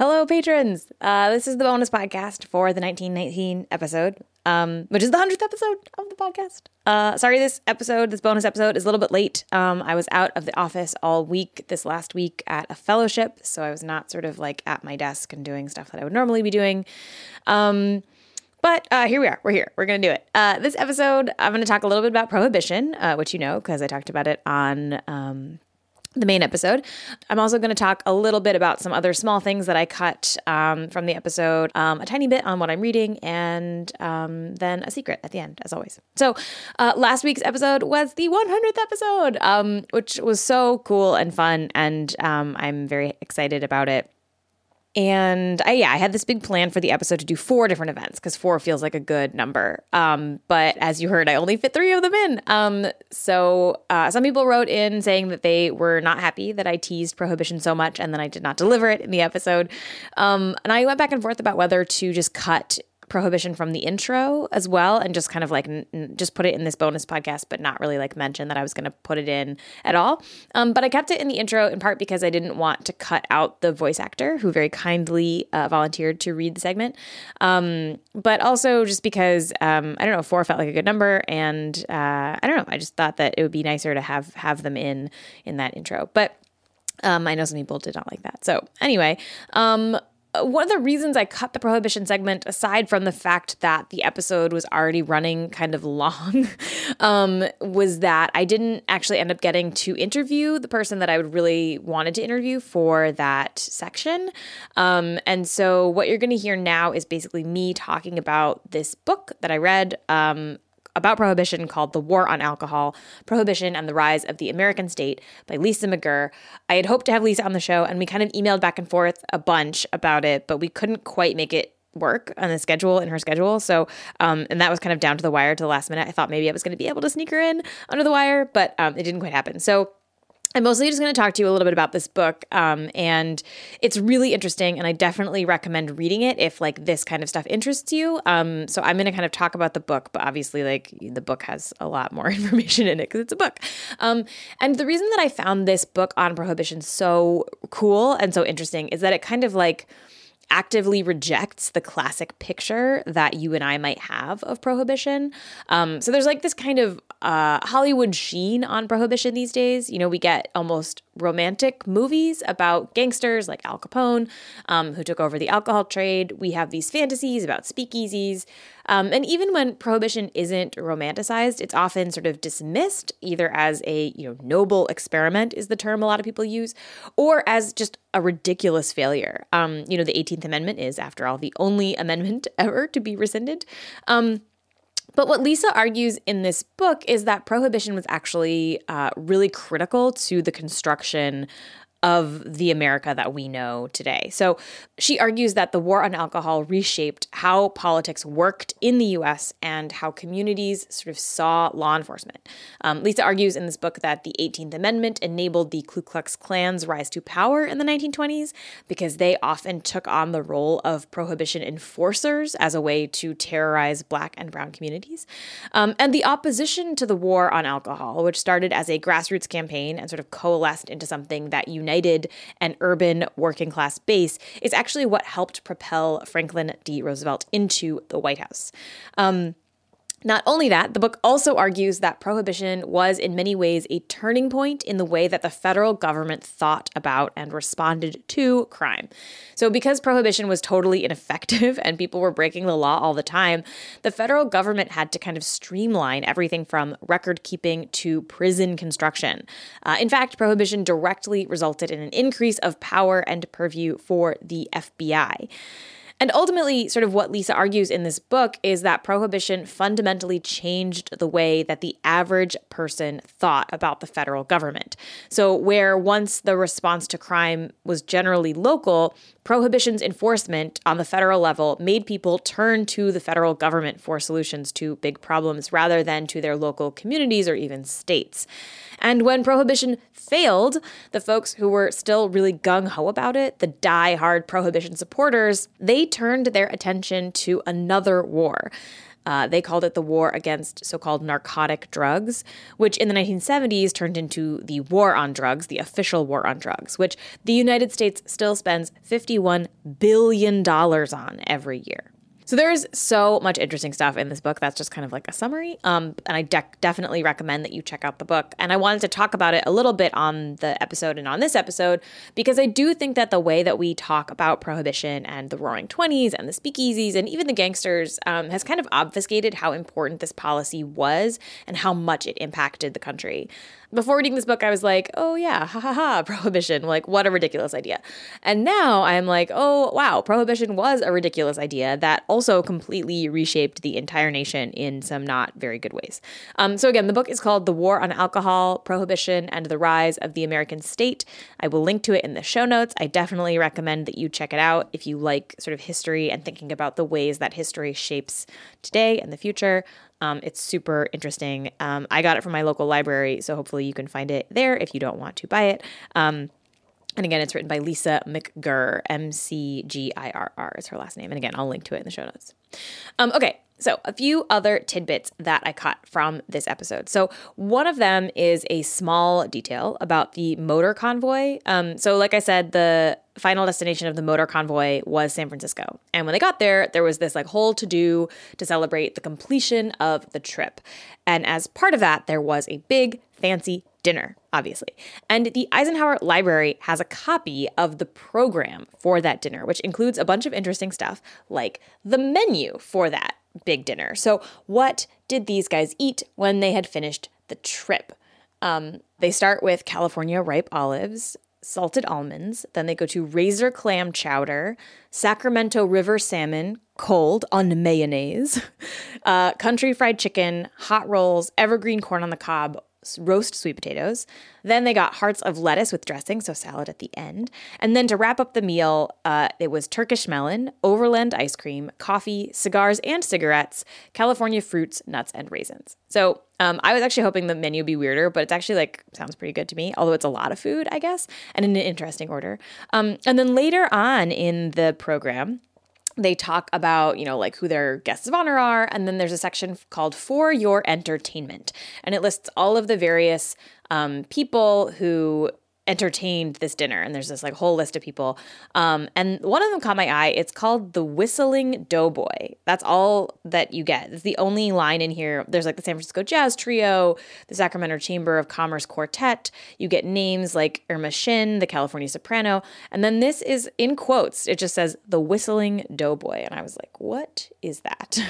Hello, patrons. Uh, this is the bonus podcast for the 1919 episode, um, which is the 100th episode of the podcast. Uh, sorry, this episode, this bonus episode, is a little bit late. Um, I was out of the office all week this last week at a fellowship, so I was not sort of like at my desk and doing stuff that I would normally be doing. Um, but uh, here we are. We're here. We're going to do it. Uh, this episode, I'm going to talk a little bit about prohibition, uh, which you know because I talked about it on um, the main episode. I'm also going to talk a little bit about some other small things that I cut um, from the episode, um, a tiny bit on what I'm reading, and um, then a secret at the end, as always. So, uh, last week's episode was the 100th episode, um, which was so cool and fun, and um, I'm very excited about it. And I, yeah, I had this big plan for the episode to do four different events because four feels like a good number. Um, but as you heard, I only fit three of them in. Um, so uh, some people wrote in saying that they were not happy that I teased prohibition so much and then I did not deliver it in the episode. Um, and I went back and forth about whether to just cut prohibition from the intro as well and just kind of like n- just put it in this bonus podcast but not really like mention that i was going to put it in at all. Um, but i kept it in the intro in part because i didn't want to cut out the voice actor who very kindly uh, volunteered to read the segment. Um, but also just because um, i don't know four felt like a good number and uh, i don't know i just thought that it would be nicer to have have them in in that intro. But um, I know some people did not like that. So, anyway, um, one of the reasons I cut the prohibition segment, aside from the fact that the episode was already running kind of long, um, was that I didn't actually end up getting to interview the person that I would really wanted to interview for that section. Um, and so, what you're going to hear now is basically me talking about this book that I read. Um, about prohibition called The War on Alcohol Prohibition and the Rise of the American State by Lisa McGirr. I had hoped to have Lisa on the show, and we kind of emailed back and forth a bunch about it, but we couldn't quite make it work on the schedule in her schedule. So um and that was kind of down to the wire to the last minute. I thought maybe i was going to be able to sneak her in under the wire but um it didn't quite happen. So I'm mostly just going to talk to you a little bit about this book, um, and it's really interesting, and I definitely recommend reading it if like this kind of stuff interests you. Um, so I'm going to kind of talk about the book, but obviously, like the book has a lot more information in it because it's a book. Um, and the reason that I found this book on prohibition so cool and so interesting is that it kind of like actively rejects the classic picture that you and I might have of prohibition. Um, so there's like this kind of uh, Hollywood sheen on prohibition these days. You know, we get almost romantic movies about gangsters like Al Capone, um, who took over the alcohol trade. We have these fantasies about speakeasies. Um, and even when prohibition isn't romanticized, it's often sort of dismissed either as a you know noble experiment is the term a lot of people use, or as just a ridiculous failure. Um, you know, the 18th Amendment is, after all, the only amendment ever to be rescinded. Um, but what Lisa argues in this book is that prohibition was actually uh, really critical to the construction of the America that we know today. So she argues that the war on alcohol reshaped how politics worked in the US and how communities sort of saw law enforcement. Um, Lisa argues in this book that the 18th Amendment enabled the Ku Klux Klan's rise to power in the 1920s because they often took on the role of prohibition enforcers as a way to terrorize black and brown communities. Um, and the opposition to the war on alcohol, which started as a grassroots campaign and sort of coalesced into something that united united and urban working class base is actually what helped propel Franklin D. Roosevelt into the White House. Um, not only that, the book also argues that prohibition was in many ways a turning point in the way that the federal government thought about and responded to crime. So, because prohibition was totally ineffective and people were breaking the law all the time, the federal government had to kind of streamline everything from record keeping to prison construction. Uh, in fact, prohibition directly resulted in an increase of power and purview for the FBI. And ultimately, sort of what Lisa argues in this book is that prohibition fundamentally changed the way that the average person thought about the federal government. So, where once the response to crime was generally local, prohibition's enforcement on the federal level made people turn to the federal government for solutions to big problems rather than to their local communities or even states. And when prohibition failed, the folks who were still really gung ho about it, the die hard prohibition supporters, they turned their attention to another war. Uh, they called it the war against so called narcotic drugs, which in the 1970s turned into the war on drugs, the official war on drugs, which the United States still spends $51 billion on every year. So there's so much interesting stuff in this book. That's just kind of like a summary. Um, and I de- definitely recommend that you check out the book. And I wanted to talk about it a little bit on the episode and on this episode because I do think that the way that we talk about prohibition and the Roaring Twenties and the speakeasies and even the gangsters um, has kind of obfuscated how important this policy was and how much it impacted the country before reading this book, I was like, oh yeah, ha ha ha, prohibition. Like, what a ridiculous idea. And now I'm like, oh wow, prohibition was a ridiculous idea that also completely reshaped the entire nation in some not very good ways. Um, so again, the book is called The War on Alcohol, Prohibition, and the Rise of the American State. I will link to it in the show notes. I definitely recommend that you check it out if you like sort of history and thinking about the ways that history shapes today and the future. Um, it's super interesting. Um, I got it from my local library, so hopefully you can find it there if you don't want to buy it. Um, and again, it's written by Lisa McGirr, M C G I R R is her last name. And again, I'll link to it in the show notes. Um, okay, so, a few other tidbits that I caught from this episode. So, one of them is a small detail about the motor convoy. Um, so, like I said, the final destination of the motor convoy was San Francisco. And when they got there, there was this like whole to do to celebrate the completion of the trip. And as part of that, there was a big fancy dinner, obviously. And the Eisenhower Library has a copy of the program for that dinner, which includes a bunch of interesting stuff like the menu for that big dinner. So, what did these guys eat when they had finished the trip? Um, they start with California ripe olives, salted almonds. Then they go to razor clam chowder, Sacramento River salmon, cold on mayonnaise, uh, country fried chicken, hot rolls, evergreen corn on the cob, roast sweet potatoes. Then they got hearts of lettuce with dressing, so salad at the end. And then to wrap up the meal, uh, it was Turkish melon, overland ice cream, coffee, cigars and cigarettes, California fruits, nuts, and raisins. So um, I was actually hoping the menu would be weirder, but it's actually like sounds pretty good to me. Although it's a lot of food, I guess, and in an interesting order. Um, and then later on in the program, they talk about, you know, like who their guests of honor are. And then there's a section called For Your Entertainment. And it lists all of the various um, people who entertained this dinner and there's this like whole list of people. Um, and one of them caught my eye. It's called the whistling doughboy. That's all that you get. It's the only line in here. There's like the san francisco jazz trio the sacramento chamber of commerce quartet. You get names like irma shin the california soprano. And then this is in quotes. It just says the whistling doughboy. And i was like what is that?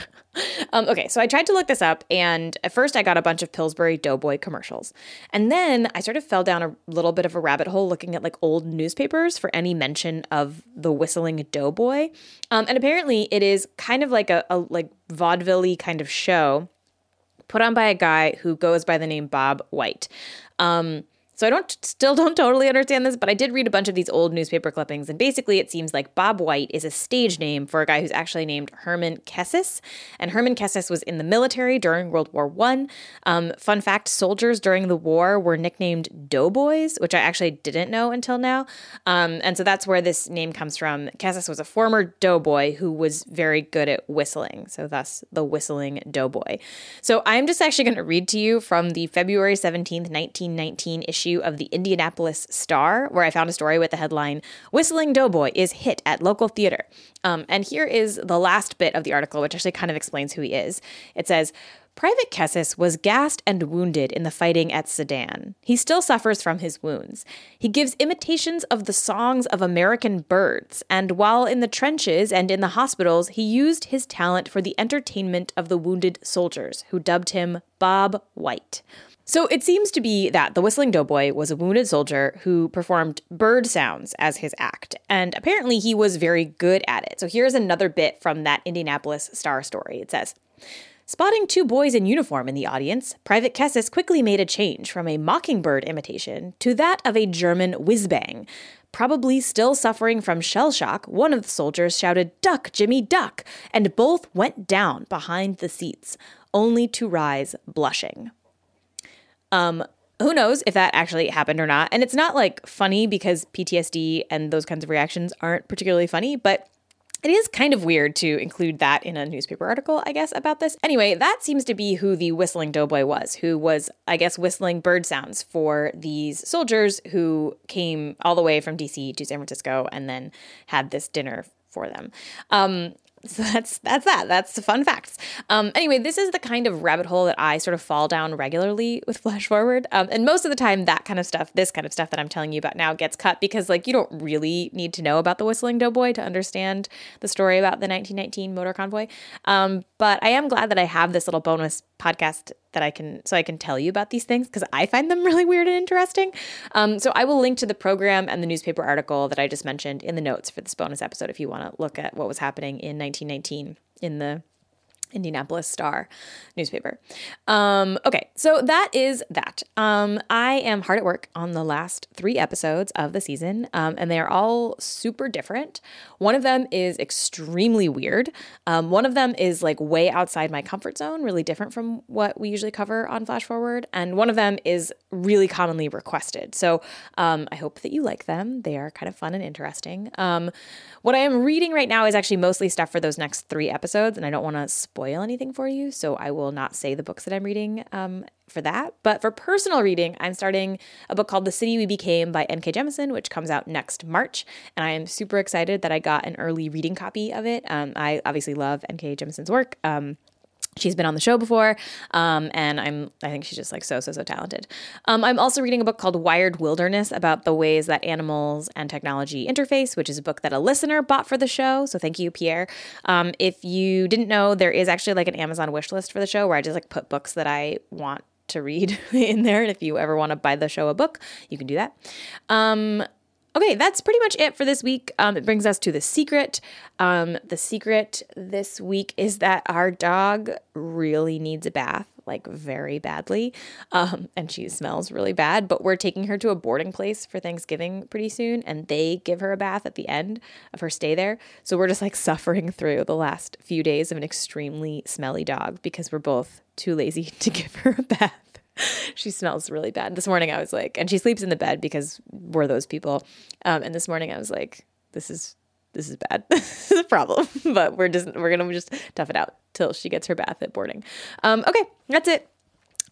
Um, okay so i tried to look this up and at first i got a bunch of pillsbury doughboy commercials. And then i sort of fell down a little bit of a rabbit hole looking at like old newspapers for any mention of the whistling doughboy. Um, and apparently it is kind of like a, a like vaudeville kind of show put on by a guy who goes by the name Bob White. Um, so I don't still don't totally understand this, but I did read a bunch of these old newspaper clippings, and basically it seems like Bob White is a stage name for a guy who's actually named Herman Kessis, and Herman Kessis was in the military during World War One. Um, fun fact: soldiers during the war were nicknamed doughboys, which I actually didn't know until now, um, and so that's where this name comes from. Kessis was a former doughboy who was very good at whistling, so thus the whistling doughboy. So I'm just actually going to read to you from the February seventeenth, nineteen nineteen issue issue of the Indianapolis Star, where I found a story with the headline Whistling Doughboy is hit at local theater. Um, and here is the last bit of the article, which actually kind of explains who he is. It says, Private Kessis was gassed and wounded in the fighting at Sedan. He still suffers from his wounds. He gives imitations of the songs of American birds, and while in the trenches and in the hospitals, he used his talent for the entertainment of the wounded soldiers, who dubbed him Bob White. So it seems to be that the Whistling Doughboy was a wounded soldier who performed bird sounds as his act, and apparently he was very good at it. So here's another bit from that Indianapolis Star story. It says, Spotting two boys in uniform in the audience, Private Kessis quickly made a change from a mockingbird imitation to that of a German whiz bang. Probably still suffering from shell shock, one of the soldiers shouted, Duck, Jimmy, duck! And both went down behind the seats, only to rise blushing. Um, who knows if that actually happened or not? And it's not like funny because PTSD and those kinds of reactions aren't particularly funny, but it is kind of weird to include that in a newspaper article, I guess, about this. Anyway, that seems to be who the whistling doughboy was, who was, I guess, whistling bird sounds for these soldiers who came all the way from DC to San Francisco and then had this dinner for them. Um, so that's that's that. That's the fun facts. Um, anyway, this is the kind of rabbit hole that I sort of fall down regularly with Flash Forward, um, and most of the time, that kind of stuff, this kind of stuff that I'm telling you about now, gets cut because like you don't really need to know about the Whistling Doughboy to understand the story about the 1919 motor convoy. Um, but I am glad that I have this little bonus podcast that I can so I can tell you about these things because I find them really weird and interesting. Um, so I will link to the program and the newspaper article that I just mentioned in the notes for this bonus episode if you want to look at what was happening in 1919 in the Indianapolis Star newspaper. Um, okay, so that is that. Um, I am hard at work on the last three episodes of the season, um, and they are all super different. One of them is extremely weird. Um, one of them is like way outside my comfort zone, really different from what we usually cover on Flash Forward. And one of them is really commonly requested. So um, I hope that you like them. They are kind of fun and interesting. Um, what I am reading right now is actually mostly stuff for those next three episodes, and I don't want to spoil anything for you, so I will not say the books that I'm reading um, for that. But for personal reading, I'm starting a book called The City We Became by N.K. Jemisin, which comes out next March, and I am super excited that I got an early reading copy of it. Um, I obviously love N.K. Jemisin's work. Um, She's been on the show before, um, and I'm I think she's just like so so so talented. Um, I'm also reading a book called Wired Wilderness about the ways that animals and technology interface, which is a book that a listener bought for the show. So thank you, Pierre. Um, if you didn't know, there is actually like an Amazon wish list for the show where I just like put books that I want to read in there. And if you ever want to buy the show a book, you can do that. Okay, that's pretty much it for this week. Um, it brings us to the secret. Um, the secret this week is that our dog really needs a bath, like very badly. Um, and she smells really bad, but we're taking her to a boarding place for Thanksgiving pretty soon, and they give her a bath at the end of her stay there. So we're just like suffering through the last few days of an extremely smelly dog because we're both too lazy to give her a bath. She smells really bad. This morning I was like, and she sleeps in the bed because we're those people. Um, and this morning I was like, this is this is bad. this is a problem. but we're just we're gonna just tough it out till she gets her bath at boarding. Um, okay, that's it.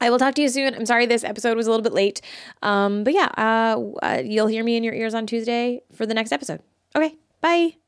I will talk to you soon. I'm sorry this episode was a little bit late. Um, but yeah, uh, uh, you'll hear me in your ears on Tuesday for the next episode. Okay, bye.